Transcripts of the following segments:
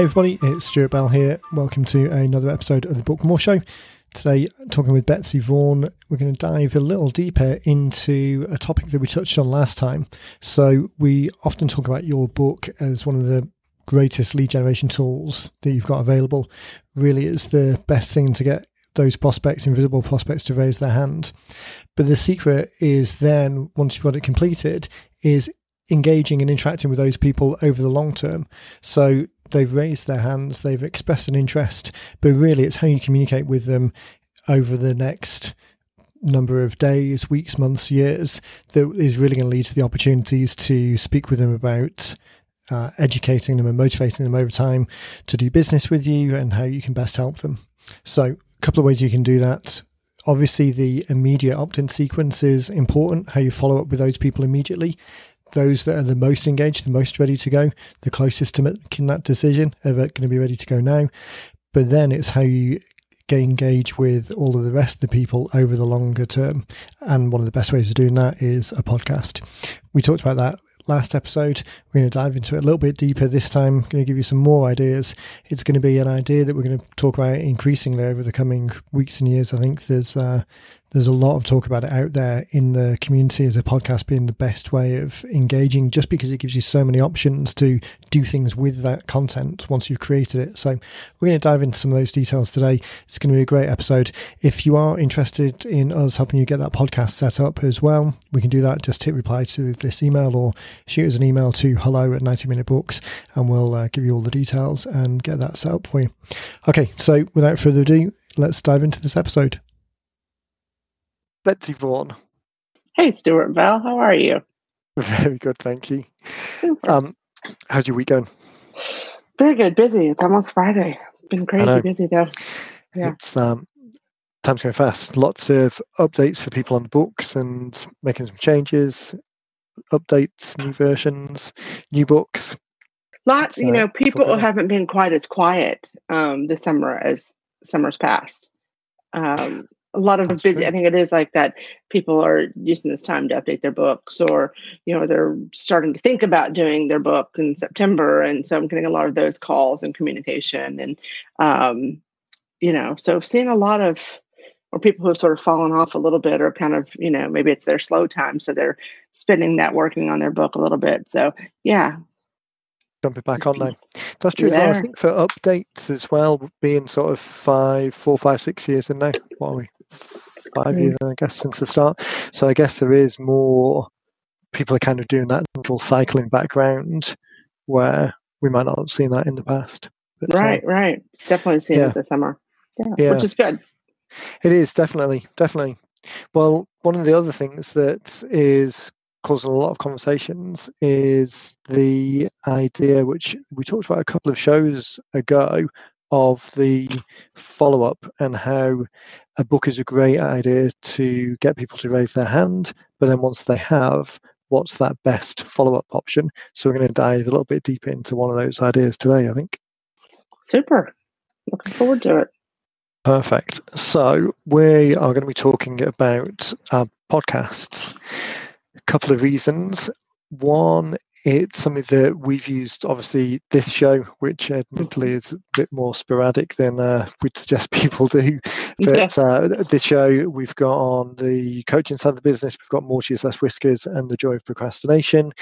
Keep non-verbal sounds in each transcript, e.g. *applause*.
Hey everybody, it's Stuart Bell here. Welcome to another episode of the Book More Show. Today, talking with Betsy Vaughn, we're going to dive a little deeper into a topic that we touched on last time. So, we often talk about your book as one of the greatest lead generation tools that you've got available. Really, it's the best thing to get those prospects, invisible prospects, to raise their hand. But the secret is then, once you've got it completed, is engaging and interacting with those people over the long term. So they've raised their hands, they've expressed an interest, but really it's how you communicate with them over the next number of days, weeks, months, years that is really going to lead to the opportunities to speak with them about uh, educating them and motivating them over time to do business with you and how you can best help them. So, a couple of ways you can do that. Obviously, the immediate opt in sequence is important, how you follow up with those people immediately those that are the most engaged, the most ready to go, the closest to making that decision are going to be ready to go now. But then it's how you engage with all of the rest of the people over the longer term. And one of the best ways of doing that is a podcast. We talked about that last episode. We're going to dive into it a little bit deeper this time. I'm going to give you some more ideas. It's going to be an idea that we're going to talk about increasingly over the coming weeks and years. I think there's uh, there's a lot of talk about it out there in the community as a podcast being the best way of engaging just because it gives you so many options to do things with that content once you've created it. So we're going to dive into some of those details today. It's going to be a great episode. If you are interested in us helping you get that podcast set up as well, we can do that. Just hit reply to this email or shoot us an email to hello at 90 minute books and we'll uh, give you all the details and get that set up for you. Okay. So without further ado, let's dive into this episode. Betsy Vaughn. Hey, Stuart Bell, how are you? *laughs* Very good, thank you. Um, how's your week going? Very good, busy. It's almost Friday. It's been crazy busy though. Yeah. It's um, time's going fast. Lots of updates for people on the books and making some changes, updates, new versions, new books. Lots, you know, people haven't been quite as quiet um, this summer as summers past. Um, a lot of That's busy. True. I think it is like that. People are using this time to update their books, or you know, they're starting to think about doing their book in September, and so I'm getting a lot of those calls and communication, and um, you know, so seeing a lot of or people who have sort of fallen off a little bit, or kind of you know, maybe it's their slow time, so they're spending that working on their book a little bit. So yeah, jumping back on now. That's true. Yeah. I think for updates as well, being sort of five, four, five, six years in now. What are we? five mm. years, I guess, since the start. So I guess there is more people are kind of doing that natural cycling background where we might not have seen that in the past. But, right, uh, right. Definitely seen yeah. it this summer. Yeah, yeah, which is good. It is definitely, definitely. Well, one of the other things that is causing a lot of conversations is the idea, which we talked about a couple of shows ago, of the follow up and how a book is a great idea to get people to raise their hand, but then once they have, what's that best follow up option? So we're going to dive a little bit deeper into one of those ideas today, I think. Super. Looking forward to it. Perfect. So we are going to be talking about our podcasts. A couple of reasons. One it's something that we've used obviously this show which admittedly is a bit more sporadic than uh, we'd suggest *laughs* people do. But yeah. uh, this show we've got on the coaching side of the business we've got more cheese less whiskers and the joy of procrastination.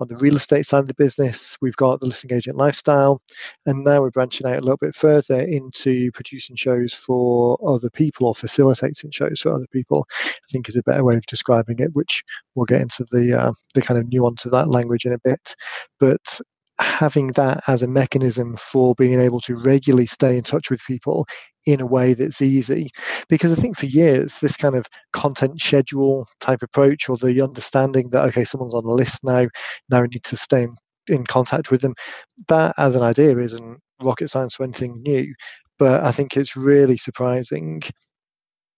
On the real estate side of the business we've got the listing agent lifestyle. And now we're branching out a little bit further into producing shows for other people or facilitating shows for other people i think is a better way of describing it which we'll get into the uh, the kind of nuance of that language in a bit bit, but having that as a mechanism for being able to regularly stay in touch with people in a way that's easy. Because I think for years, this kind of content schedule type approach or the understanding that, okay, someone's on a list now, now I need to stay in, in contact with them, that as an idea isn't rocket science or anything new. But I think it's really surprising,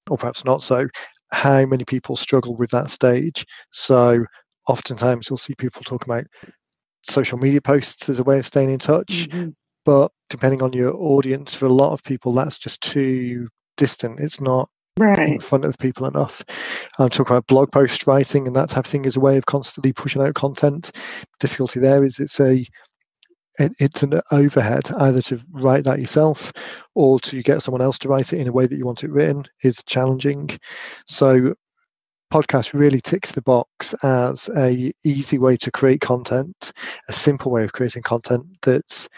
or perhaps not so, how many people struggle with that stage. So oftentimes you'll see people talk about social media posts as a way of staying in touch. Mm-hmm. But depending on your audience, for a lot of people, that's just too distant. It's not right. in front of people enough. I'm talking about blog post writing and that type of thing as a way of constantly pushing out content. Difficulty there is it's a it, it's an overhead either to write that yourself or to get someone else to write it in a way that you want it written is challenging. So podcast really ticks the box as a easy way to create content, a simple way of creating content that's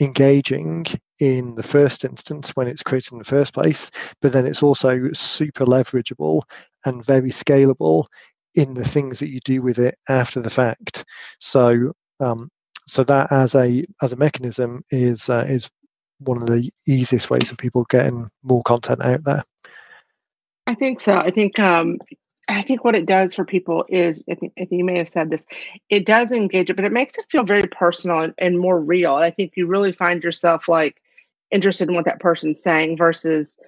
engaging in the first instance when it's created in the first place, but then it's also super leverageable and very scalable in the things that you do with it after the fact. So um, so that as a as a mechanism is uh, is one of the easiest ways of people getting more content out there. I think so. I think um, I think what it does for people is, I think, I think you may have said this, it does engage it, but it makes it feel very personal and, and more real. I think you really find yourself like interested in what that person's saying versus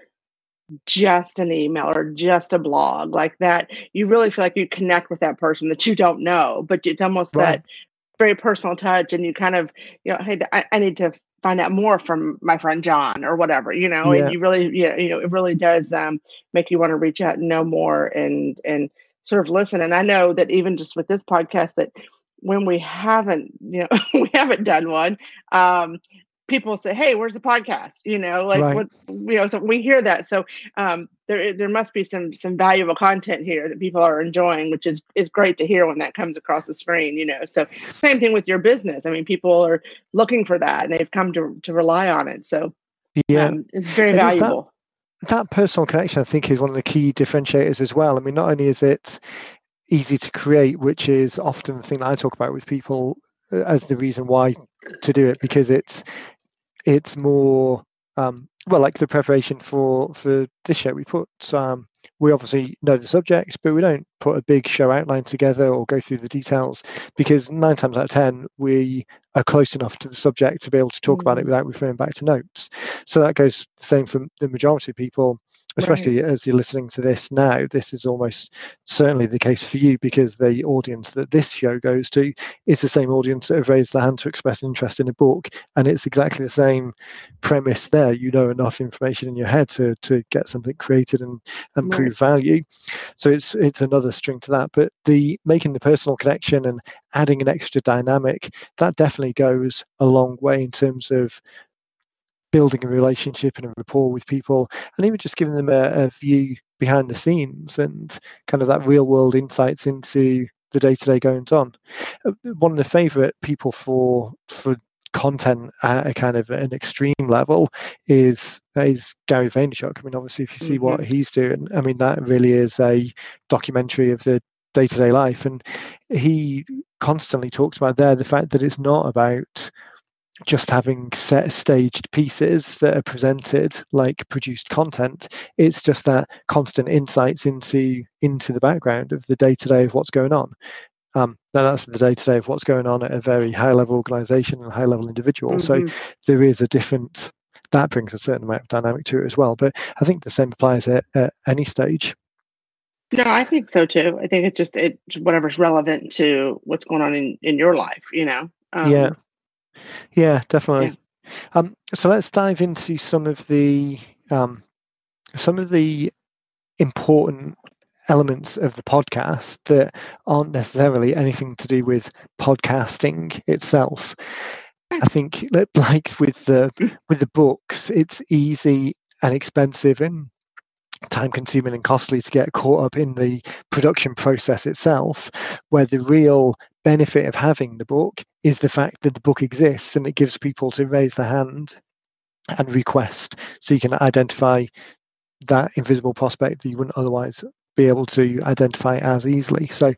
just an email or just a blog like that. You really feel like you connect with that person that you don't know, but it's almost right. that very personal touch. And you kind of, you know, hey, I, I need to find out more from my friend John or whatever, you know, yeah. and you really, you know, you know, it really does um, make you want to reach out and know more and, and sort of listen. And I know that even just with this podcast that when we haven't, you know, *laughs* we haven't done one, um, people say, "Hey, where's the podcast?" You know, like right. what you know. So we hear that. So um, there there must be some some valuable content here that people are enjoying, which is is great to hear when that comes across the screen. You know, so same thing with your business. I mean, people are looking for that, and they've come to to rely on it. So yeah, um, it's very valuable. That, that personal connection, I think, is one of the key differentiators as well. I mean, not only is it easy to create, which is often the thing that I talk about with people uh, as the reason why to do it because it's it's more um, well like the preparation for for this show we put um, we obviously know the subject but we don't put a big show outline together or go through the details because nine times out of ten we are close enough to the subject to be able to talk mm. about it mm. without referring back to notes so that goes the same for the majority of people especially right. as you're listening to this now this is almost certainly the case for you because the audience that this show goes to is the same audience that have raised their hand to express interest in a book and it's exactly the same premise there you know enough information in your head to to get something created and and right. prove value so it's it's another string to that but the making the personal connection and adding an extra dynamic that definitely goes a long way in terms of building a relationship and a rapport with people and even just giving them a, a view behind the scenes and kind of that real world insights into the day-to-day goings on. Uh, one of the favorite people for for content at a kind of an extreme level is is Gary Vaynerchuk. I mean, obviously, if you see mm-hmm. what he's doing, I mean, that really is a documentary of the day to day life, and he constantly talks about there the fact that it's not about just having set staged pieces that are presented like produced content it's just that constant insights into into the background of the day to day of what's going on um, now that's the day to day of what's going on at a very high level organization and high level individual mm-hmm. so there is a different that brings a certain amount of dynamic to it as well but i think the same applies at, at any stage no, I think so too. I think it's just it whatever's relevant to what's going on in in your life, you know. Um, yeah, yeah, definitely. Yeah. Um, so let's dive into some of the um, some of the important elements of the podcast that aren't necessarily anything to do with podcasting itself. I think that, *laughs* like with the with the books, it's easy and expensive and time consuming and costly to get caught up in the production process itself, where the real benefit of having the book is the fact that the book exists and it gives people to raise their hand and request so you can identify that invisible prospect that you wouldn't otherwise be able to identify as easily. So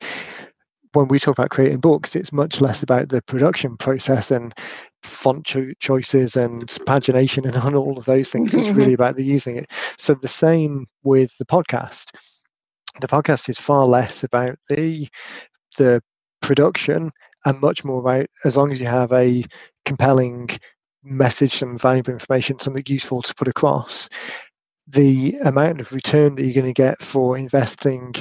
when we talk about creating books, it's much less about the production process and font cho- choices and pagination and *laughs* all of those things. It's *laughs* really about the using it. So the same with the podcast. The podcast is far less about the the production and much more about as long as you have a compelling message, some valuable information, something useful to put across, the amount of return that you're going to get for investing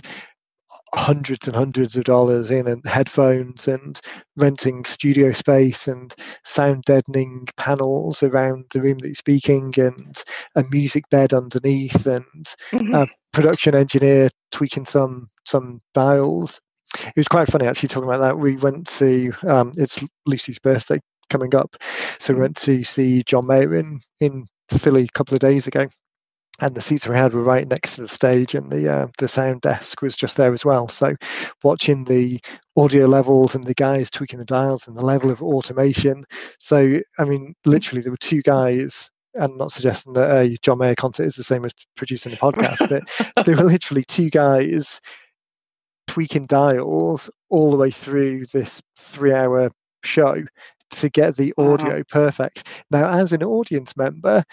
hundreds and hundreds of dollars in and headphones and renting studio space and sound deadening panels around the room that you're speaking and a music bed underneath and mm-hmm. a production engineer tweaking some some dials it was quite funny actually talking about that. We went to um, it's Lucy's birthday coming up. So we went to see John Mayer in in Philly a couple of days ago, and the seats we had were right next to the stage, and the uh, the sound desk was just there as well. So watching the audio levels and the guys tweaking the dials and the level of automation. So I mean, literally, there were two guys and not suggesting that a John Mayer concert is the same as producing a podcast, but *laughs* there were literally two guys tweaking dials all the way through this three hour show to get the audio uh-huh. perfect. Now, as an audience member,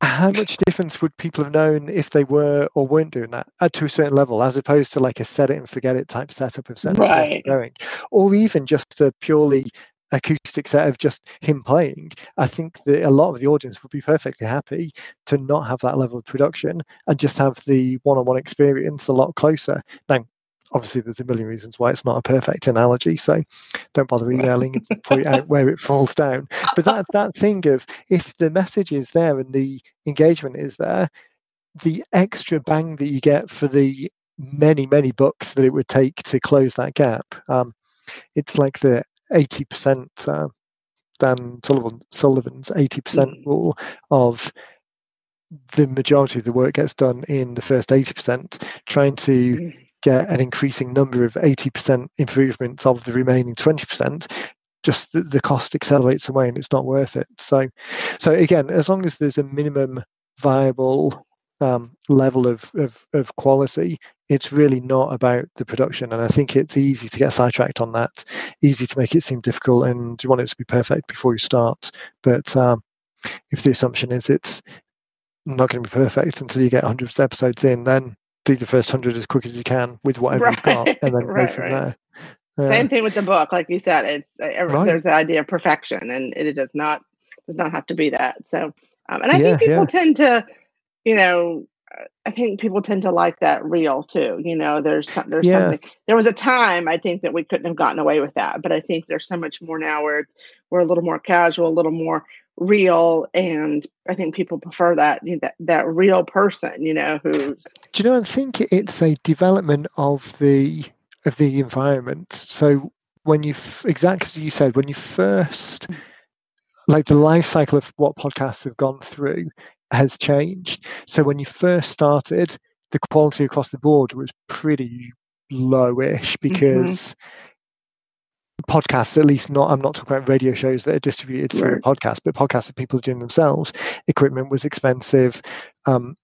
how much difference would people have known if they were or weren't doing that uh, to a certain level, as opposed to like a set it and forget it type setup of set right. going, or even just a purely acoustic set of just him playing, I think that a lot of the audience would be perfectly happy to not have that level of production and just have the one-on-one experience a lot closer. Now, obviously, there's a million reasons why it's not a perfect analogy, so don't bother emailing and point out where it falls down. But that that thing of if the message is there and the engagement is there, the extra bang that you get for the many many books that it would take to close that gap. Um, it's like the 80% uh, Dan Sullivan, Sullivan's 80% mm. rule of the majority of the work gets done in the first 80%, trying to mm. Get an increasing number of 80% improvements of the remaining 20%, just the, the cost accelerates away and it's not worth it. So, so again, as long as there's a minimum viable um, level of, of, of quality, it's really not about the production. And I think it's easy to get sidetracked on that, easy to make it seem difficult, and you want it to be perfect before you start. But um, if the assumption is it's not going to be perfect until you get 100 episodes in, then do the first 100 as quick as you can with whatever right. you've got, and then *laughs* right, go from right. there. Uh, Same thing with the book, like you said. It's uh, there's the idea of perfection, and it does not does not have to be that. So, um, and I yeah, think people yeah. tend to you know, I think people tend to like that real too. You know, there's there's yeah. something. There was a time I think that we couldn't have gotten away with that, but I think there's so much more now where we're a little more casual, a little more real, and I think people prefer that you know, that that real person. You know, who's. Do you know? I think it's a development of the of the environment. So when you exactly as you said, when you first mm. like the life cycle of what podcasts have gone through has changed. So when you first started, the quality across the board was pretty lowish mm-hmm. because mm-hmm. Podcasts, at least not, I'm not talking about radio shows that are distributed through right. a podcast, but podcasts that people are doing themselves. Equipment was expensive. Um,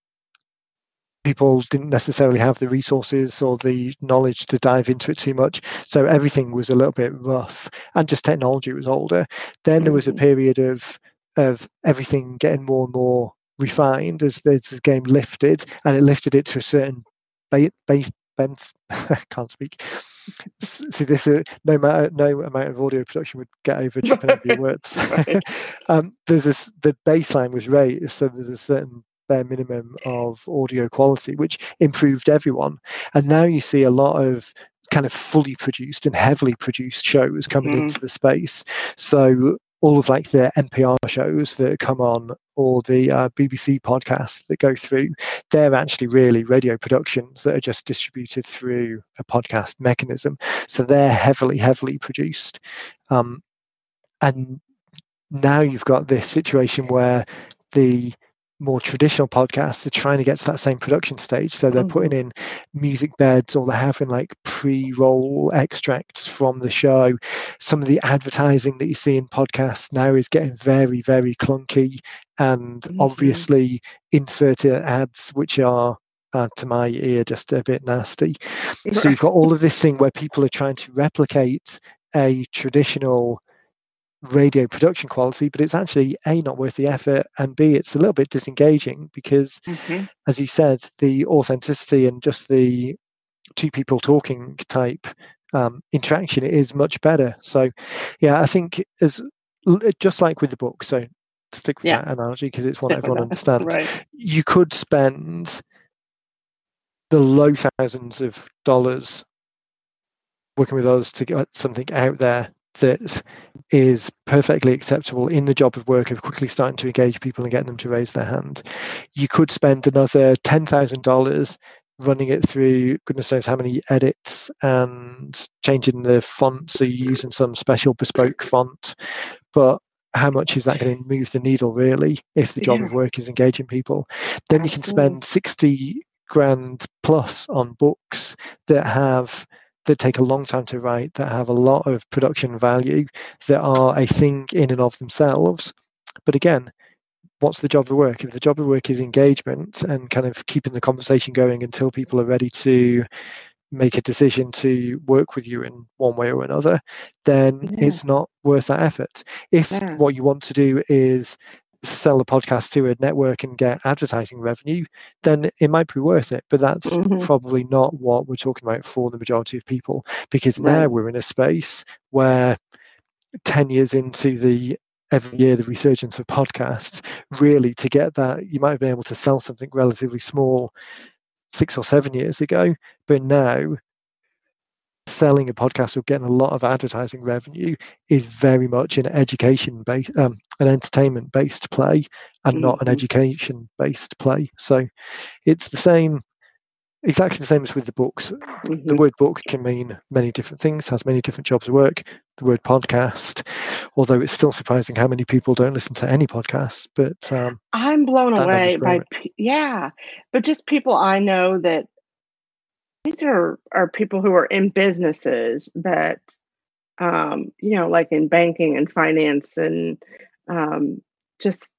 people didn't necessarily have the resources or the knowledge to dive into it too much. So everything was a little bit rough and just technology was older. Then there was a mm-hmm. period of of everything getting more and more refined as the, as the game lifted, and it lifted it to a certain base. Bent. *laughs* can't speak. See, this is no matter no amount of audio production would get over *laughs* tripping over your words. *laughs* um, there's this the baseline was raised, so there's a certain bare minimum of audio quality, which improved everyone. And now you see a lot of kind of fully produced and heavily produced shows coming mm. into the space. So all of like the NPR shows that come on or the uh, BBC podcasts that go through, they're actually really radio productions that are just distributed through a podcast mechanism. So they're heavily, heavily produced. Um, and now you've got this situation where the more traditional podcasts are trying to get to that same production stage. So they're putting mm-hmm. in music beds or they're having like pre roll extracts from the show. Some of the advertising that you see in podcasts now is getting very, very clunky and mm-hmm. obviously inserted ads, which are uh, to my ear just a bit nasty. So you've got all of this thing where people are trying to replicate a traditional radio production quality, but it's actually a not worth the effort, and b it's a little bit disengaging because, mm-hmm. as you said, the authenticity and just the two people talking type um, interaction is much better. So, yeah, I think as just like with the book. So stick with yeah. that analogy because it's one everyone understands. Right. You could spend the low thousands of dollars working with us to get something out there that is perfectly acceptable in the job of work of quickly starting to engage people and getting them to raise their hand. You could spend another $10,000 running it through goodness knows how many edits and changing the font so you're using some special bespoke font but how much is that going to move the needle really if the job yeah. of work is engaging people then you can spend 60 grand plus on books that have that take a long time to write that have a lot of production value that are a thing in and of themselves but again what's the job of work if the job of work is engagement and kind of keeping the conversation going until people are ready to make a decision to work with you in one way or another, then yeah. it's not worth that effort. If yeah. what you want to do is sell a podcast to a network and get advertising revenue, then it might be worth it. But that's mm-hmm. probably not what we're talking about for the majority of people because right. now we're in a space where 10 years into the every year the resurgence of podcasts really to get that you might have been able to sell something relatively small six or seven years ago, but now selling a podcast or getting a lot of advertising revenue is very much an education based um, an entertainment based play and mm-hmm. not an mm-hmm. education based play so it's the same exactly the same as with the books mm-hmm. the word book can mean many different things has many different jobs of work the word podcast although it's still surprising how many people don't listen to any podcasts but um, i'm blown away by yeah but just people i know that these are are people who are in businesses that um, you know like in banking and finance and um, just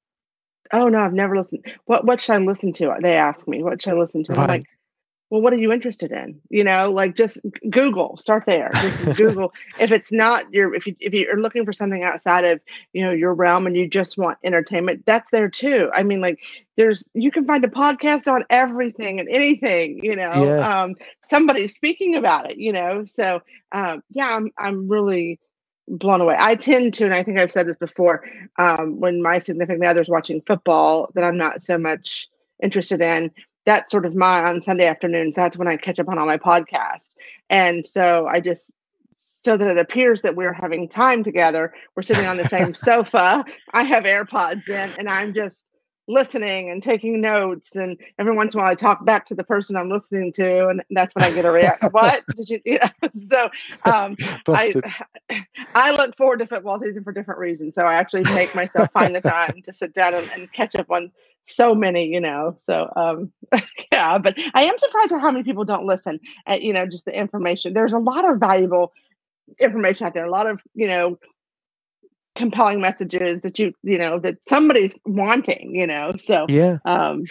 oh no i've never listened. What what should i listen to? They ask me what should i listen to? Right. i'm like well what are you interested in? You know like just google start there. Just *laughs* google. If it's not your if you if you're looking for something outside of you know your realm and you just want entertainment that's there too. I mean like there's you can find a podcast on everything and anything you know? Yeah. um somebody's speaking about it you know? So um yeah i'm i'm really blown away. I tend to and i think i've said this before um when my significant other's watching football that i'm not so much interested in that's sort of my on Sunday afternoons. That's when I catch up on all my podcasts. And so I just so that it appears that we're having time together. We're sitting on the same *laughs* sofa. I have AirPods in and I'm just listening and taking notes and every once in a while I talk back to the person I'm listening to and that's when I get a reaction. *laughs* what did you, you *laughs* know, so um, I I look forward to football season for different reasons. So I actually make myself find the time to sit down and, and catch up on so many, you know. So um *laughs* yeah, but I am surprised at how many people don't listen at you know just the information. There's a lot of valuable information out there, a lot of, you know, compelling messages that you you know that somebody's wanting, you know. So yeah. Um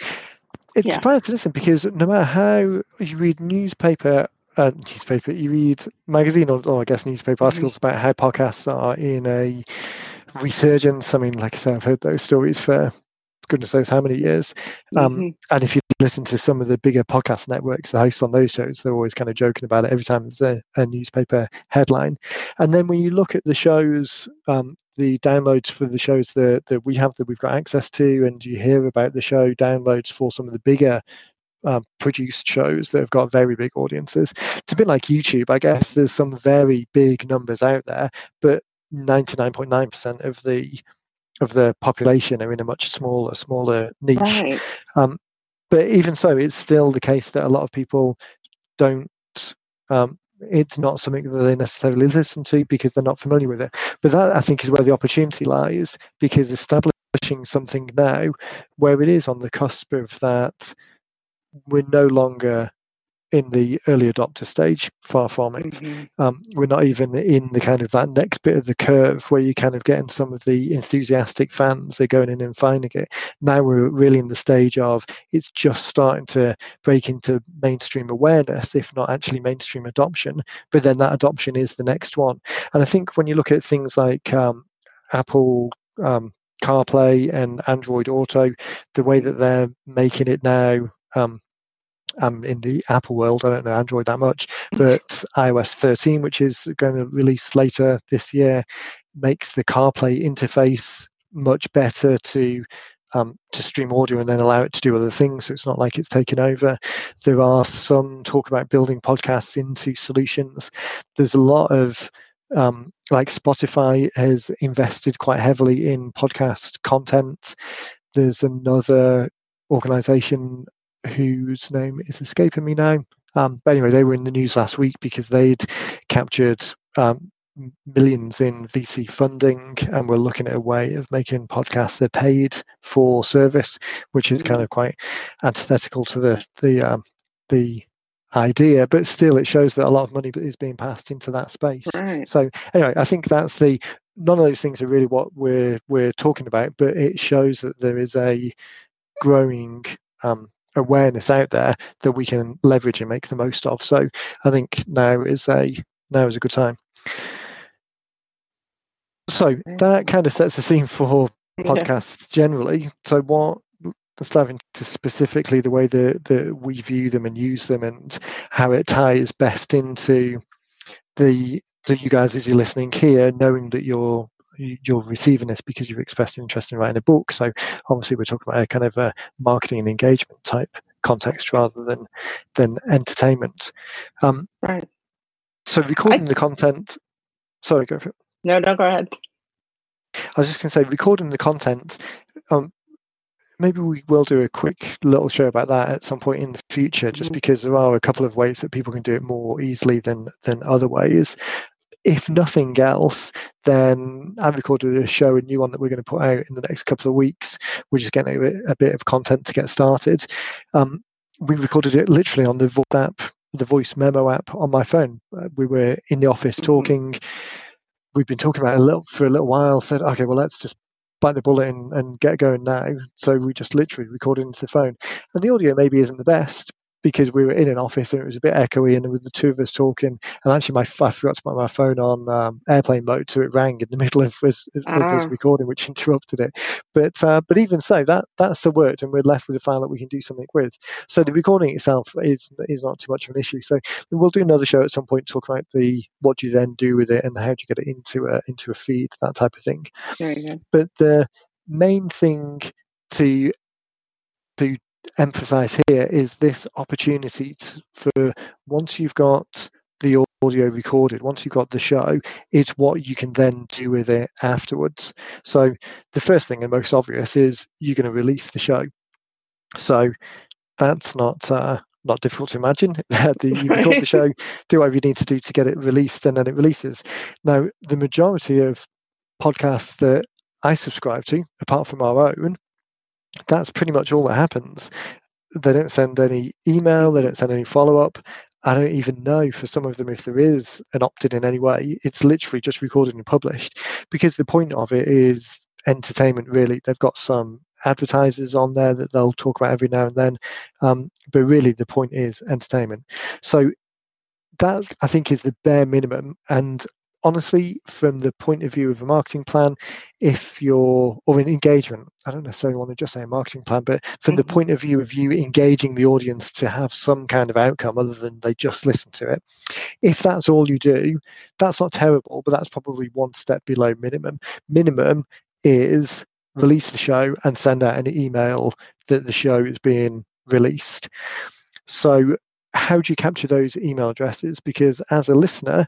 it's yeah. surprising to listen because no matter how you read newspaper uh, newspaper, you read magazine or, or I guess newspaper mm-hmm. articles mm-hmm. about how podcasts are in a resurgence. I mean, like I said, I've heard those stories for goodness knows how many years. Um, mm-hmm. And if you listen to some of the bigger podcast networks, the hosts on those shows, they're always kind of joking about it every time there's a, a newspaper headline. And then when you look at the shows, um, the downloads for the shows that, that we have that we've got access to, and you hear about the show downloads for some of the bigger um, produced shows that have got very big audiences. It's a bit like YouTube, I guess. There's some very big numbers out there, but 99.9% of the of the population are in a much smaller, smaller niche. Right. Um, but even so, it's still the case that a lot of people don't. Um, it's not something that they necessarily listen to because they're not familiar with it. But that I think is where the opportunity lies because establishing something now where it is on the cusp of that, we're no longer in the early adopter stage, far from it. Mm-hmm. Um, we're not even in the kind of that next bit of the curve where you're kind of getting some of the enthusiastic fans, they're going in and finding it. Now we're really in the stage of it's just starting to break into mainstream awareness, if not actually mainstream adoption. But then that adoption is the next one. And I think when you look at things like um, Apple, um, CarPlay and Android Auto, the way that they're making it now, um, I'm in the Apple world. I don't know Android that much, but iOS 13, which is going to release later this year, makes the CarPlay interface much better to um, to stream audio and then allow it to do other things. So it's not like it's taken over. There are some talk about building podcasts into solutions. There's a lot of um, like Spotify has invested quite heavily in podcast content. There's another organization whose name is escaping me now. Um, but anyway, they were in the news last week because they'd captured um, millions in VC funding, and we're looking at a way of making podcasts a paid for service, which is kind of quite antithetical to the the um, the idea, but still it shows that a lot of money is being passed into that space. Right. So anyway, I think that's the none of those things are really what we're we're talking about, but it shows that there is a growing um, awareness out there that we can leverage and make the most of. So I think now is a now is a good time. So that kind of sets the scene for *laughs* podcasts yeah. generally. So what let's dive into specifically the way that, that we view them and use them and how it ties best into the so you guys as you're listening here knowing that you're you're receiving this because you've expressed interest in writing a book so obviously we're talking about a kind of a marketing and engagement type context rather than than entertainment um, right so recording I, the content sorry go for it no no go ahead I was just going to say, recording the content. Um, maybe we will do a quick little show about that at some point in the future, just mm-hmm. because there are a couple of ways that people can do it more easily than than other ways. If nothing else, then I've recorded a show, a new one that we're going to put out in the next couple of weeks. We're just getting a bit, a bit of content to get started. Um, we recorded it literally on the voice app, the voice memo app on my phone. Uh, we were in the office mm-hmm. talking. We've been talking about it a little for a little while. Said, okay, well, let's just bite the bullet and, and get going now. So we just literally recorded into the phone. And the audio maybe isn't the best, because we were in an office and it was a bit echoey and there were the two of us talking. And actually my I forgot to put my phone on um, airplane mode so it rang in the *laughs* middle of us, of us ah. recording which interrupted it. But uh, but even so that that still worked and we're left with a file that we can do something with. So the recording itself is is not too much of an issue. So we'll do another show at some point talk about the what do you then do with it and how do you get it into a into a feed that type of thing. But the main thing to to emphasize here is this opportunity to, for once you've got the audio recorded, once you've got the show, it's what you can then do with it afterwards. So the first thing and most obvious is you're going to release the show. So that's not uh, not difficult to imagine. *laughs* you record the *laughs* show, do whatever you need to do to get it released, and then it releases. Now, the majority of podcasts that I subscribe to, apart from our own, that's pretty much all that happens. They don't send any email, they don't send any follow up. I don't even know for some of them if there is an opt in in any way. It's literally just recorded and published because the point of it is entertainment, really. They've got some advertisers on there that they'll talk about every now and then. Um, but really, the point is entertainment. So that I think is the bare minimum. And honestly, from the point of view of a marketing plan, if you're or an engagement, I don't necessarily want to just say a marketing plan, but from mm-hmm. the point of view of you engaging the audience to have some kind of outcome other than they just listen to it, if that's all you do, that's not terrible, but that's probably one step below minimum. Minimum is release the show and send out an email that the show is being released. So how do you capture those email addresses? Because as a listener,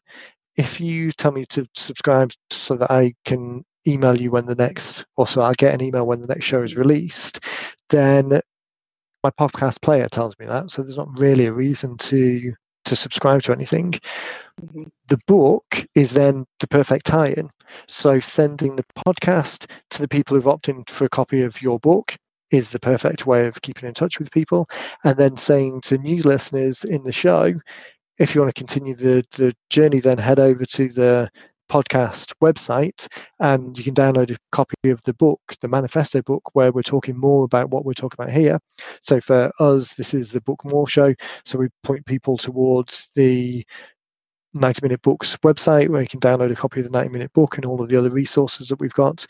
if you tell me to subscribe so that I can email you when the next, or so I get an email when the next show is released, then my podcast player tells me that. So there's not really a reason to to subscribe to anything. Mm-hmm. The book is then the perfect tie-in. So sending the podcast to the people who've opted in for a copy of your book is the perfect way of keeping in touch with people. And then saying to new listeners in the show, if you want to continue the, the journey, then head over to the podcast website and you can download a copy of the book, the manifesto book, where we're talking more about what we're talking about here. So for us, this is the Book More Show. So we point people towards the 90 Minute Books website where you can download a copy of the 90 Minute Book and all of the other resources that we've got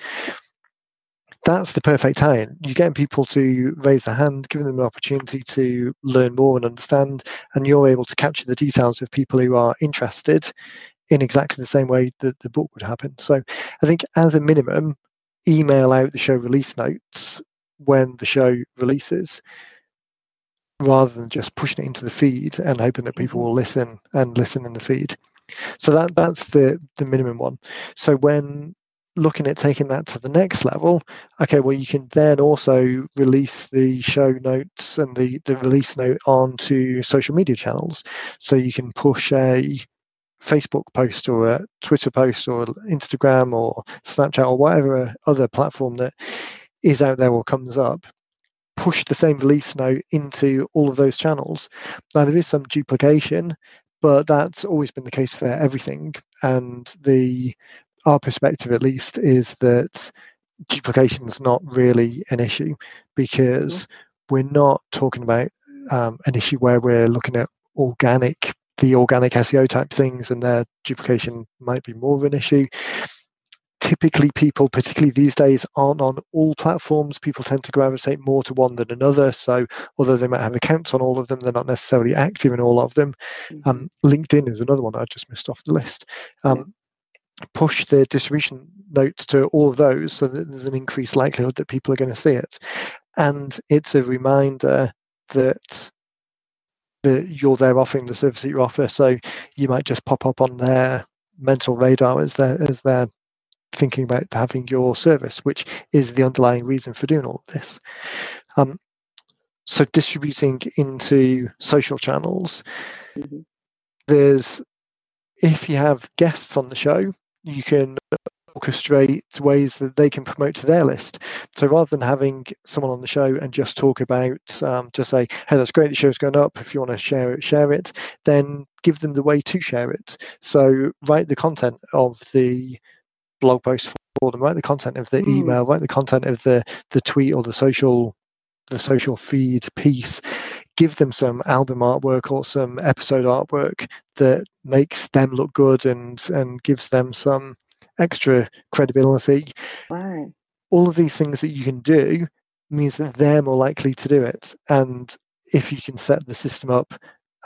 that's the perfect time. You're getting people to raise their hand, giving them an opportunity to learn more and understand, and you're able to capture the details of people who are interested in exactly the same way that the book would happen. So I think as a minimum, email out the show release notes when the show releases rather than just pushing it into the feed and hoping that people mm-hmm. will listen and listen in the feed. So that that's the the minimum one. So when looking at taking that to the next level, okay, well, you can then also release the show notes and the, the release note onto social media channels. So you can push a Facebook post or a Twitter post or Instagram or Snapchat or whatever other platform that is out there or comes up, push the same release note into all of those channels. Now, there is some duplication, but that's always been the case for everything. And the our perspective, at least, is that duplication is not really an issue because mm-hmm. we're not talking about um, an issue where we're looking at organic the organic SEO type things and their duplication might be more of an issue. Typically, people, particularly these days, aren't on all platforms. People tend to gravitate more to one than another. So, although they might have accounts on all of them, they're not necessarily active in all of them. Mm-hmm. Um, LinkedIn is another one I just missed off the list. Um, push the distribution note to all of those so that there's an increased likelihood that people are going to see it. And it's a reminder that that you're there offering the service that you offer. So you might just pop up on their mental radar as they're as they're thinking about having your service, which is the underlying reason for doing all of this. Um, so distributing into social channels, mm-hmm. there's if you have guests on the show, you can orchestrate ways that they can promote to their list. So rather than having someone on the show and just talk about, um, just say, hey, that's great, the show's going up. If you want to share it, share it, then give them the way to share it. So write the content of the blog post for them, write the content of the mm. email, write the content of the, the tweet or the social the social feed piece give them some album artwork or some episode artwork that makes them look good and and gives them some extra credibility. Right. All of these things that you can do means that they're more likely to do it. And if you can set the system up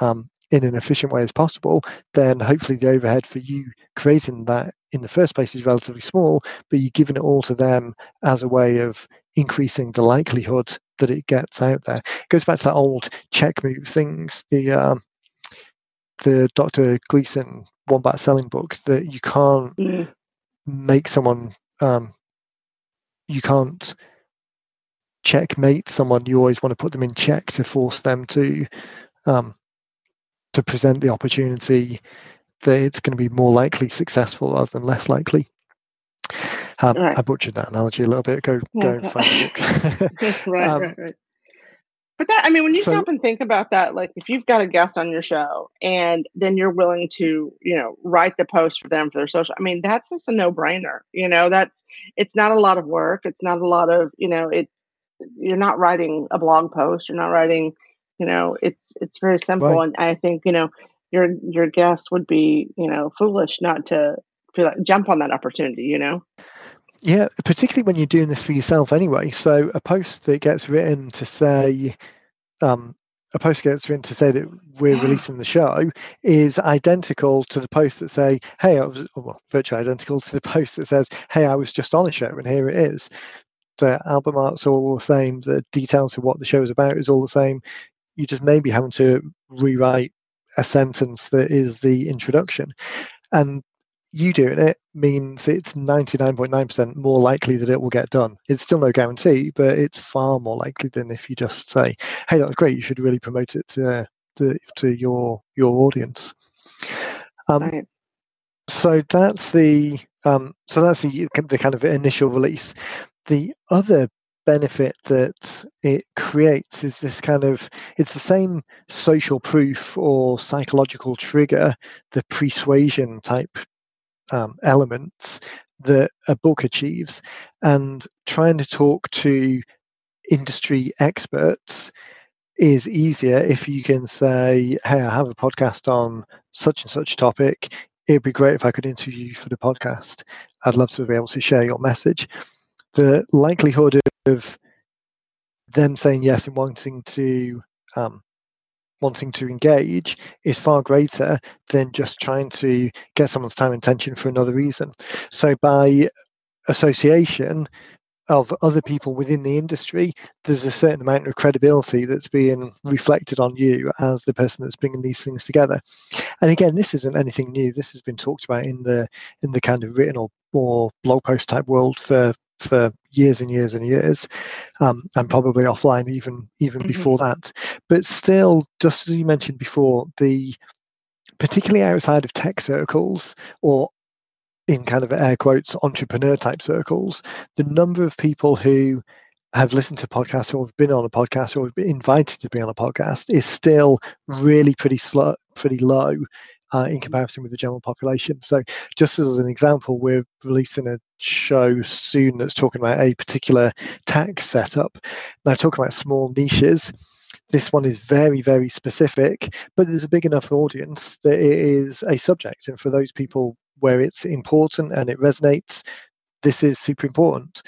um, in an efficient way as possible, then hopefully the overhead for you creating that in the first place is relatively small, but you're giving it all to them as a way of increasing the likelihood that it gets out there. It goes back to that old checkmate move things, the um, the Dr. Gleason Wombat selling book that you can't mm make someone um, you can't checkmate someone you always want to put them in check to force them to um, to present the opportunity that it's going to be more likely successful rather than less likely um, right. I butchered that analogy a little bit. Go, yeah, go and find book. *laughs* *laughs* right, um, right, right. But that, I mean, when you so, stop and think about that, like if you've got a guest on your show and then you're willing to, you know, write the post for them for their social, I mean, that's just a no brainer. You know, that's, it's not a lot of work. It's not a lot of, you know, it's, you're not writing a blog post. You're not writing, you know, it's, it's very simple. Right. And I think, you know, your, your guest would be, you know, foolish not to feel like jump on that opportunity, you know? Yeah, particularly when you're doing this for yourself anyway. So a post that gets written to say, um, a post gets written to say that we're releasing the show is identical to the post that say, "Hey, I was well, virtually identical to the *laughs* post that says, "Hey, I was just on a show and here it is." The album art's all the same. The details of what the show is about is all the same. You just maybe having to rewrite a sentence that is the introduction, and you doing it means it's 99.9% more likely that it will get done. It's still no guarantee, but it's far more likely than if you just say, "Hey, that's great. You should really promote it to to, to your your audience." Um, right. So that's the um, so that's the the kind of initial release. The other benefit that it creates is this kind of it's the same social proof or psychological trigger the persuasion type um, elements that a book achieves and trying to talk to industry experts is easier if you can say hey i have a podcast on such and such topic. It'd be great if i could interview you for the podcast. I'd love to be able to share your message. The likelihood of them saying yes and wanting to um, wanting to engage is far greater than just trying to get someone's time and attention for another reason. So, by association of other people within the industry, there's a certain amount of credibility that's being reflected on you as the person that's bringing these things together. And again, this isn't anything new. This has been talked about in the in the kind of written or or blog post type world for for years and years and years, um, and probably offline even even mm-hmm. before that. But still, just as you mentioned before, the particularly outside of tech circles or in kind of air quotes entrepreneur type circles, the number of people who have listened to podcasts or have been on a podcast or have been invited to be on a podcast is still really pretty slow, pretty low uh, in comparison with the general population. So, just as an example, we're releasing a show soon that's talking about a particular tax setup. Now, talking about small niches, this one is very, very specific, but there's a big enough audience that it is a subject. And for those people where it's important and it resonates, this is super important.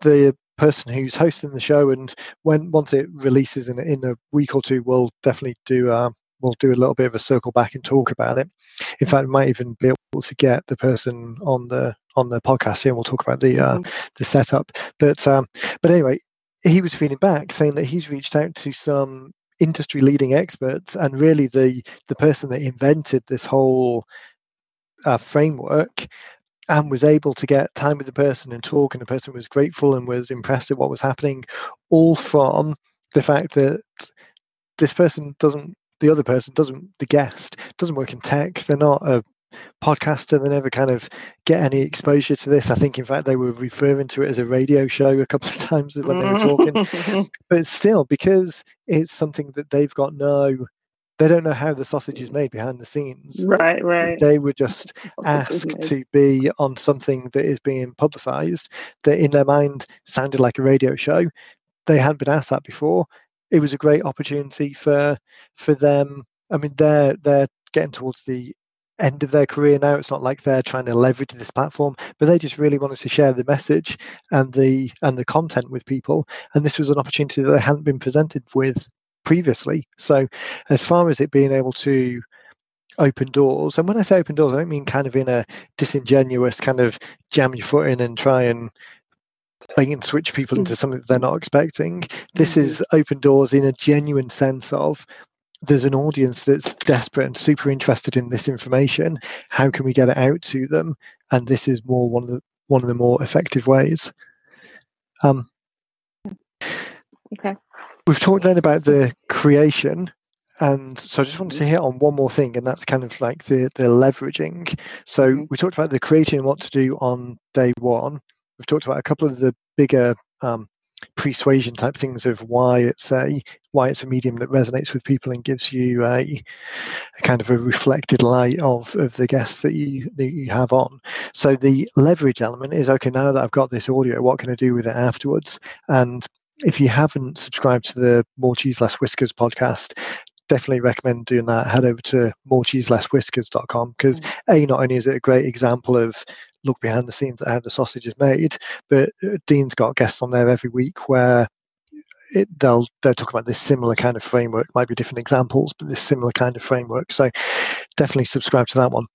The person who's hosting the show and when once it releases in in a week or two, we'll definitely do uh, we'll do a little bit of a circle back and talk about it. In fact, we might even be able to get the person on the on the podcast here and we'll talk about the uh, mm-hmm. the setup. But um, but anyway, he was feeding back saying that he's reached out to some industry leading experts and really the the person that invented this whole uh, framework and was able to get time with the person and talk and the person was grateful and was impressed at what was happening all from the fact that this person doesn't the other person doesn't the guest doesn't work in tech they're not a podcaster they never kind of get any exposure to this i think in fact they were referring to it as a radio show a couple of *laughs* times when they were talking *laughs* but still because it's something that they've got no they don't know how the sausage is made behind the scenes. Right, right. They were just asked to be on something that is being publicized that in their mind sounded like a radio show. They hadn't been asked that before. It was a great opportunity for for them. I mean, they're they're getting towards the end of their career now. It's not like they're trying to leverage this platform, but they just really wanted to share the message and the and the content with people. And this was an opportunity that they hadn't been presented with previously. So, as far as it being able to open doors, and when I say open doors, I don't mean kind of in a disingenuous kind of jam your foot in and try and bait can switch people into something that they're not expecting. This mm-hmm. is open doors in a genuine sense of there's an audience that's desperate and super interested in this information. How can we get it out to them? And this is more one of the one of the more effective ways. Um, okay. We've talked then about the creation, and so I just wanted to hit on one more thing, and that's kind of like the the leveraging. So mm-hmm. we talked about the creating and what to do on day one. We've talked about a couple of the bigger um, persuasion type things of why it's a why it's a medium that resonates with people and gives you a, a, kind of a reflected light of of the guests that you that you have on. So the leverage element is okay. Now that I've got this audio, what can I do with it afterwards? And if you haven't subscribed to the More Cheese Less Whiskers podcast, definitely recommend doing that. Head over to morecheeselesswhiskers.com because mm. a not only is it a great example of look behind the scenes at how the sausage is made, but uh, Dean's got guests on there every week where it, they'll they'll talk about this similar kind of framework. Might be different examples, but this similar kind of framework. So definitely subscribe to that one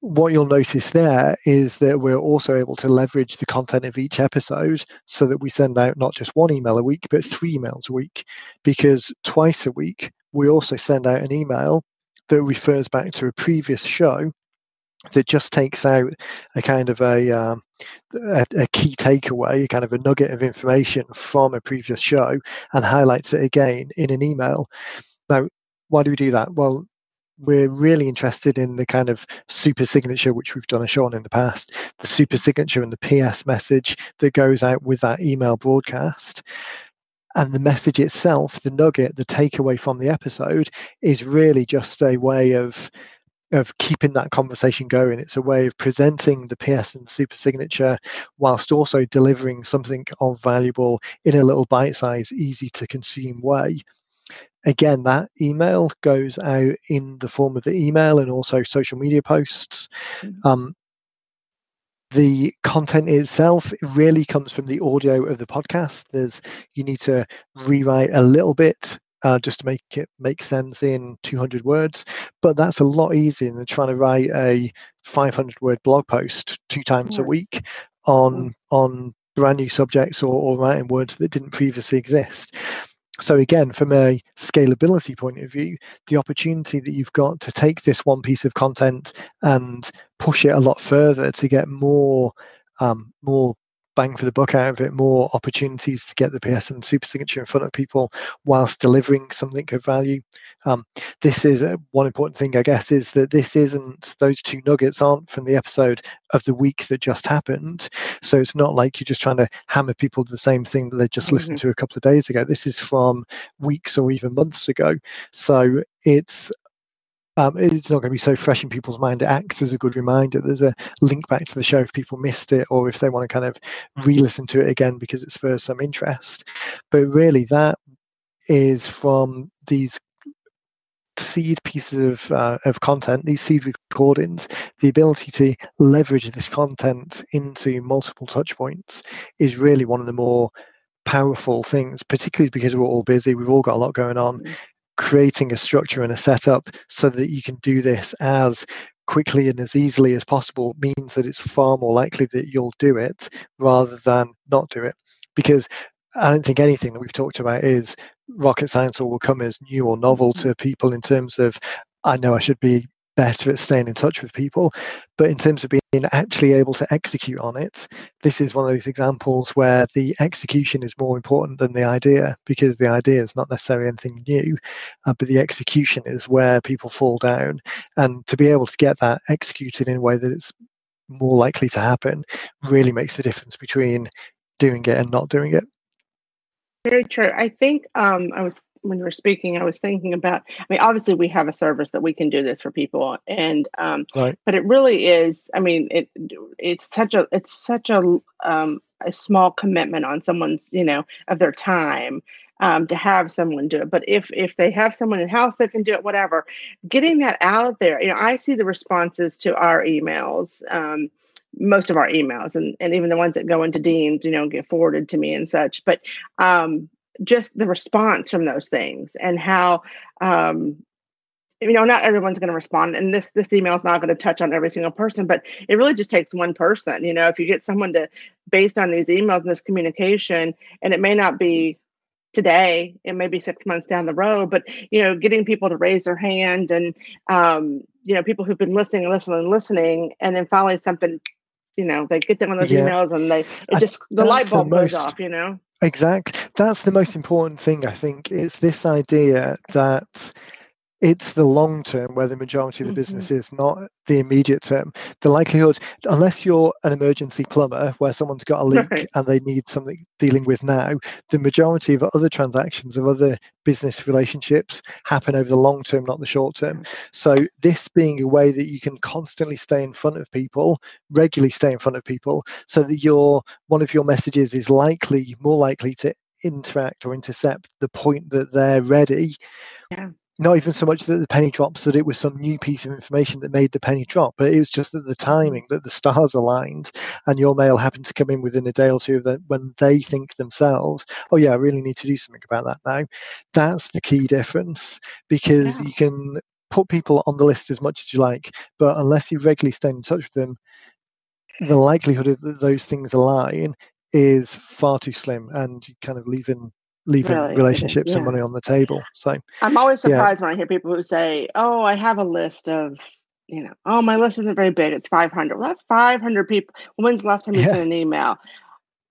what you'll notice there is that we're also able to leverage the content of each episode so that we send out not just one email a week, but three emails a week. Because twice a week, we also send out an email that refers back to a previous show that just takes out a kind of a, um, a, a, key takeaway, kind of a nugget of information from a previous show and highlights it again in an email. Now, why do we do that? Well, we're really interested in the kind of super signature, which we've done a show on in the past, the super signature and the PS message that goes out with that email broadcast. And the message itself, the nugget, the takeaway from the episode, is really just a way of of keeping that conversation going. It's a way of presenting the PS and super signature whilst also delivering something of valuable in a little bite size, easy to consume way again, that email goes out in the form of the email and also social media posts. Mm-hmm. Um, the content itself really comes from the audio of the podcast. There's you need to rewrite a little bit uh, just to make it make sense in 200 words, but that's a lot easier than trying to write a 500 word blog post two times a week on on brand new subjects or, or writing words that didn't previously exist. So again, from a scalability point of view, the opportunity that you've got to take this one piece of content and push it a lot further to get more um, more bang for the buck out of it, more opportunities to get the PS and super signature in front of people whilst delivering something of value. Um, this is a, one important thing, I guess, is that this isn't those two nuggets aren't from the episode of the week that just happened. So it's not like you're just trying to hammer people the same thing that they just mm-hmm. listened to a couple of days ago. This is from weeks or even months ago. So it's um, it's not going to be so fresh in people's mind. It acts as a good reminder. There's a link back to the show if people missed it or if they want to kind of re-listen to it again because it spurs some interest. But really, that is from these seed pieces of uh, of content, these seed recordings, the ability to leverage this content into multiple touch points is really one of the more powerful things, particularly because we're all busy, we've all got a lot going on. Creating a structure and a setup so that you can do this as quickly and as easily as possible means that it's far more likely that you'll do it rather than not do it. Because I don't think anything that we've talked about is rocket science or will come as new or novel mm-hmm. to people in terms of I know I should be better at staying in touch with people. But in terms of being actually able to execute on it, this is one of those examples where the execution is more important than the idea because the idea is not necessarily anything new, uh, but the execution is where people fall down. And to be able to get that executed in a way that it's more likely to happen really makes the difference between doing it and not doing it. Very true. I think um, I was when you were speaking, I was thinking about. I mean, obviously, we have a service that we can do this for people, and um, right. but it really is. I mean, it it's such a it's such a um, a small commitment on someone's you know of their time um, to have someone do it. But if if they have someone in house that can do it, whatever, getting that out there. You know, I see the responses to our emails. Um, most of our emails and, and even the ones that go into Dean's you know get forwarded to me and such but um, just the response from those things and how um, you know not everyone's going to respond and this this email is not going to touch on every single person but it really just takes one person you know if you get someone to based on these emails and this communication and it may not be today it may be six months down the road but you know getting people to raise their hand and um, you know people who've been listening and listening and listening and then finally something you know they get them on those yeah. emails and they it just the light bulb the most, goes off you know Exactly. That's the most important thing, I think. It's this idea that it's the long term where the majority of the mm-hmm. business is, not the immediate term. The likelihood, unless you're an emergency plumber where someone's got a *laughs* leak right. and they need something dealing with now, the majority of other transactions, of other business relationships happen over the long term, not the short term. So, this being a way that you can constantly stay in front of people, regularly stay in front of people, so that your one of your messages is likely, more likely to interact or intercept the point that they're ready. Yeah not even so much that the penny drops that it was some new piece of information that made the penny drop, but it was just that the timing, that the stars aligned, and your mail happened to come in within a day or two of that when they think themselves, oh yeah, I really need to do something about that now. That's the key difference because yeah. you can put people on the list as much as you like, but unless you regularly stay in touch with them, the likelihood of those things align is far too slim, and you kind of leaving leaving really? relationships yeah. and money on the table. So I'm always surprised yeah. when I hear people who say, "Oh, I have a list of." You know, oh, my list isn't very big. It's 500. Well, that's 500 people. When's the last time you yeah. sent an email?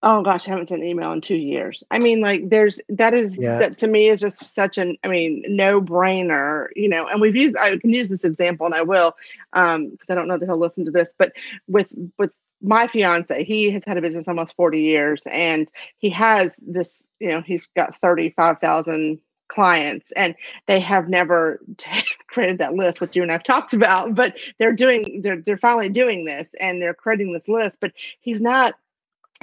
oh gosh, I haven't sent an email in two years. I mean, like there's that is yeah. that to me is just such an I mean, no brainer, you know, and we've used I can use this example and I will, um, because I don't know that he'll listen to this, but with with my fiance, he has had a business almost 40 years and he has this, you know, he's got 35,000 clients and they have never *laughs* created that list which you and I've talked about but they're doing they're they're finally doing this and they're creating this list but he's not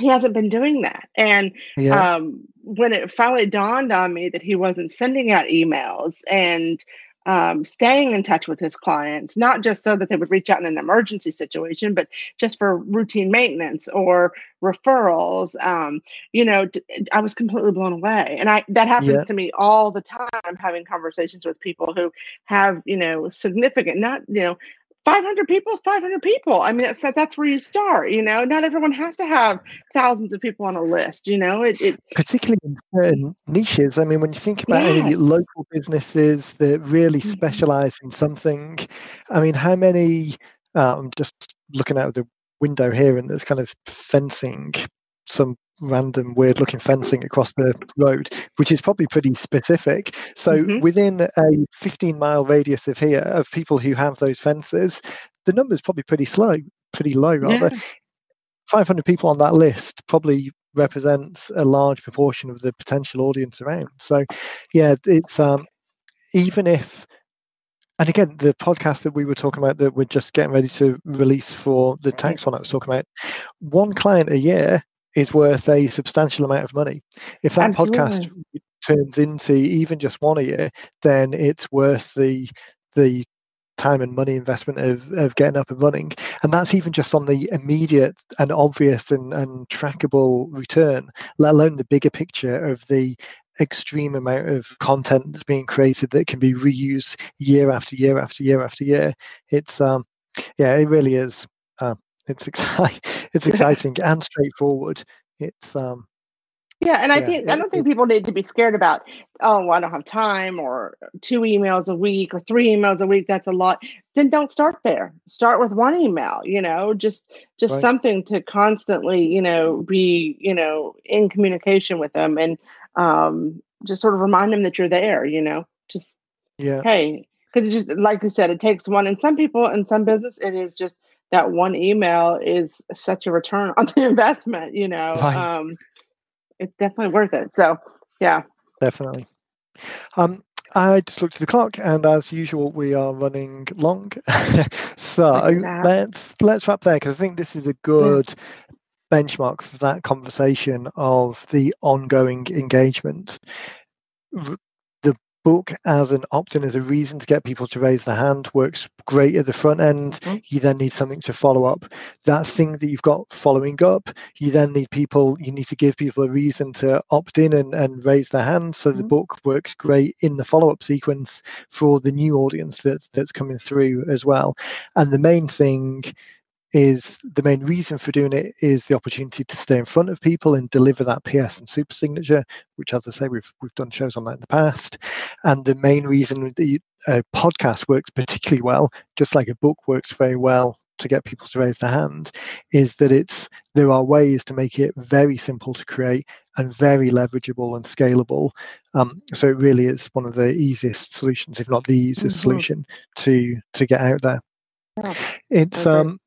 he hasn't been doing that and yeah. um, when it finally dawned on me that he wasn't sending out emails and um, staying in touch with his clients, not just so that they would reach out in an emergency situation, but just for routine maintenance or referrals. Um, you know, I was completely blown away, and I that happens yeah. to me all the time. I'm having conversations with people who have, you know, significant, not you know, 500 people is 500 people. I mean, that's, that's where you start, you know, not everyone has to have thousands of people on a list, you know, it, it particularly in certain niches. I mean, when you think about yes. any local businesses that really mm-hmm. specialize in something, I mean, how many, I'm just looking out of the window here and there's kind of fencing some random weird looking fencing across the road which is probably pretty specific so mm-hmm. within a 15 mile radius of here of people who have those fences the number is probably pretty slow pretty low rather yeah. 500 people on that list probably represents a large proportion of the potential audience around so yeah it's um even if and again, the podcast that we were talking about that we're just getting ready to release for the tax one I was talking about, one client a year is worth a substantial amount of money. If that Absolutely. podcast turns into even just one a year, then it's worth the the time and money investment of, of getting up and running. And that's even just on the immediate and obvious and, and trackable return, let alone the bigger picture of the extreme amount of content that's being created that can be reused year after year after year after year. It's um yeah, it really is. Um, it's exciting. *laughs* It's exciting and straightforward. It's um yeah, and I yeah, think I don't think people need to be scared about, oh, I don't have time or two emails a week or three emails a week. That's a lot. Then don't start there. Start with one email, you know, just just right. something to constantly, you know, be, you know, in communication with them and um just sort of remind them that you're there, you know. Just yeah. Hey, because it just like you said, it takes one. And some people in some business, it is just that one email is such a return on the *laughs* investment, you know. Right. Um it's definitely worth it. So, yeah. Definitely. Um, I just looked at the clock, and as usual, we are running long. *laughs* so let's let's wrap there because I think this is a good yeah. benchmark for that conversation of the ongoing engagement book as an opt-in as a reason to get people to raise their hand works great at the front end mm-hmm. you then need something to follow up that thing that you've got following up you then need people you need to give people a reason to opt in and, and raise their hand so mm-hmm. the book works great in the follow-up sequence for the new audience that's that's coming through as well and the main thing is the main reason for doing it is the opportunity to stay in front of people and deliver that PS and super signature, which, as I say, we've we've done shows on that in the past. And the main reason the uh, podcast works particularly well, just like a book works very well to get people to raise their hand, is that it's there are ways to make it very simple to create and very leverageable and scalable. Um, so it really is one of the easiest solutions, if not the easiest mm-hmm. solution, to to get out there. Yeah. It's um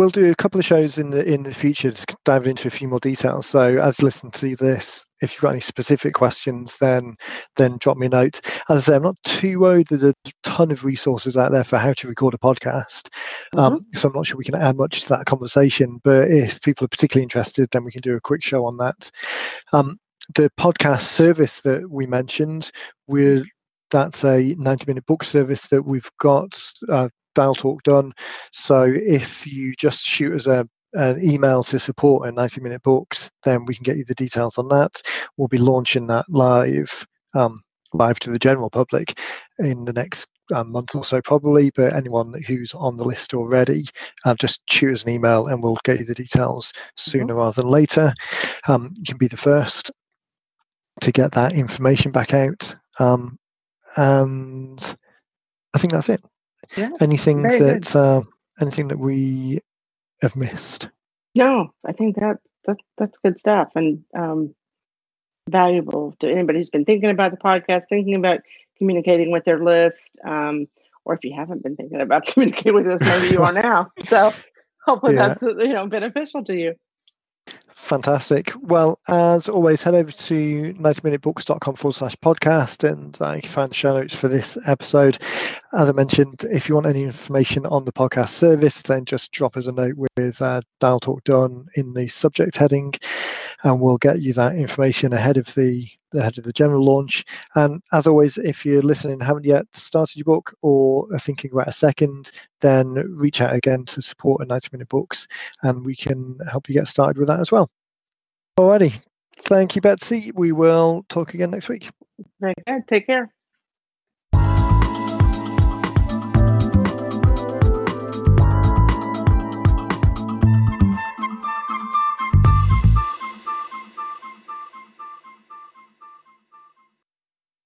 we'll do a couple of shows in the in the future to dive into a few more details. So as you listen to this, if you've got any specific questions, then then drop me a note. As I say, I'm not too worried. There's a ton of resources out there for how to record a podcast, um, mm-hmm. so I'm not sure we can add much to that conversation. But if people are particularly interested, then we can do a quick show on that. Um, the podcast service that we mentioned, we're that's a 90 minute book service that we've got uh, Dial Talk done. So if you just shoot us a an email to support at 90 minute books then we can get you the details on that we'll be launching that live um, live to the general public in the next um, month or so probably but anyone who's on the list already uh, just shoot us an email and we'll get you the details sooner mm-hmm. rather than later um, you can be the first to get that information back out um, and i think that's it yeah, anything that uh, anything that we have missed? No, I think that, that that's good stuff and um, valuable to anybody who's been thinking about the podcast, thinking about communicating with their list, um, or if you haven't been thinking about *laughs* communicating with us, maybe you are *laughs* now. So hopefully yeah. that's you know beneficial to you. Fantastic. Well, as always, head over to 90minutebooks.com forward slash podcast and uh, you can find the show notes for this episode. As I mentioned, if you want any information on the podcast service, then just drop us a note with uh, Dial Talk Done in the subject heading and we'll get you that information ahead of the ahead of the general launch. And as always, if you're listening and haven't yet started your book or are thinking about a second, then reach out again to support at 90 Minute Books and we can help you get started with that as well. Alrighty. Thank you, Betsy. We will talk again next week. Good. Take care.